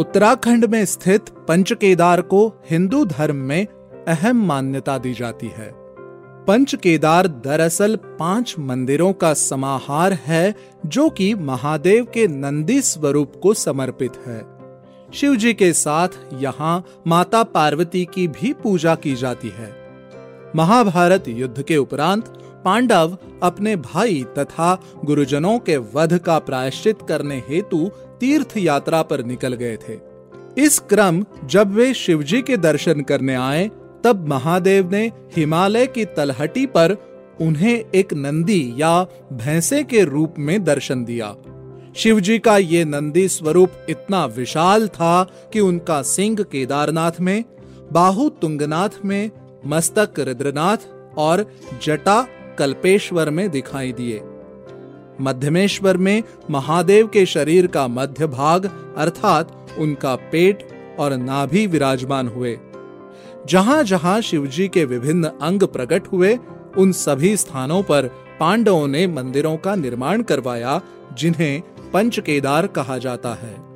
उत्तराखंड में स्थित पंच केदार को हिंदू धर्म में अहम मान्यता दी जाती है। पंच केदार दरअसल पाँच मंदिरों का समाहार है, जो कि महादेव के नंदी स्वरूप को समर्पित है। शिव जी के साथ यहाँ माता पार्वती की भी पूजा की जाती है। महाभारत युद्ध के उपरांत पांडव अपने भाई तथा गुरुजनों के वध का प्रायश्चित करने हेतु तीर्थ यात्रा पर निकल गए थे। इस क्रम जब वे शिवजी के दर्शन करने आए, तब महादेव ने हिमालय की तलहटी पर उन्हें एक नंदी या भैंसे के रूप में दर्शन दिया। शिवजी का ये नंदी स्वरूप इतना विशाल था कि उनका सिंह केदारनाथ में, बाहु तुंगनाथ में, मस्तक रुद्रनाथ और जटा कल्पेश्वर में दिखाई दिए। मध्यमेश्वर में महादेव के शरीर का मध्य भाग अर्थात उनका पेट और नाभि विराजमान हुए। जहाँ जहाँ शिवजी के विभिन्न अंग प्रकट हुए, उन सभी स्थानों पर पांडवों ने मंदिरों का निर्माण करवाया, जिन्हें पंच केदार कहा जाता है।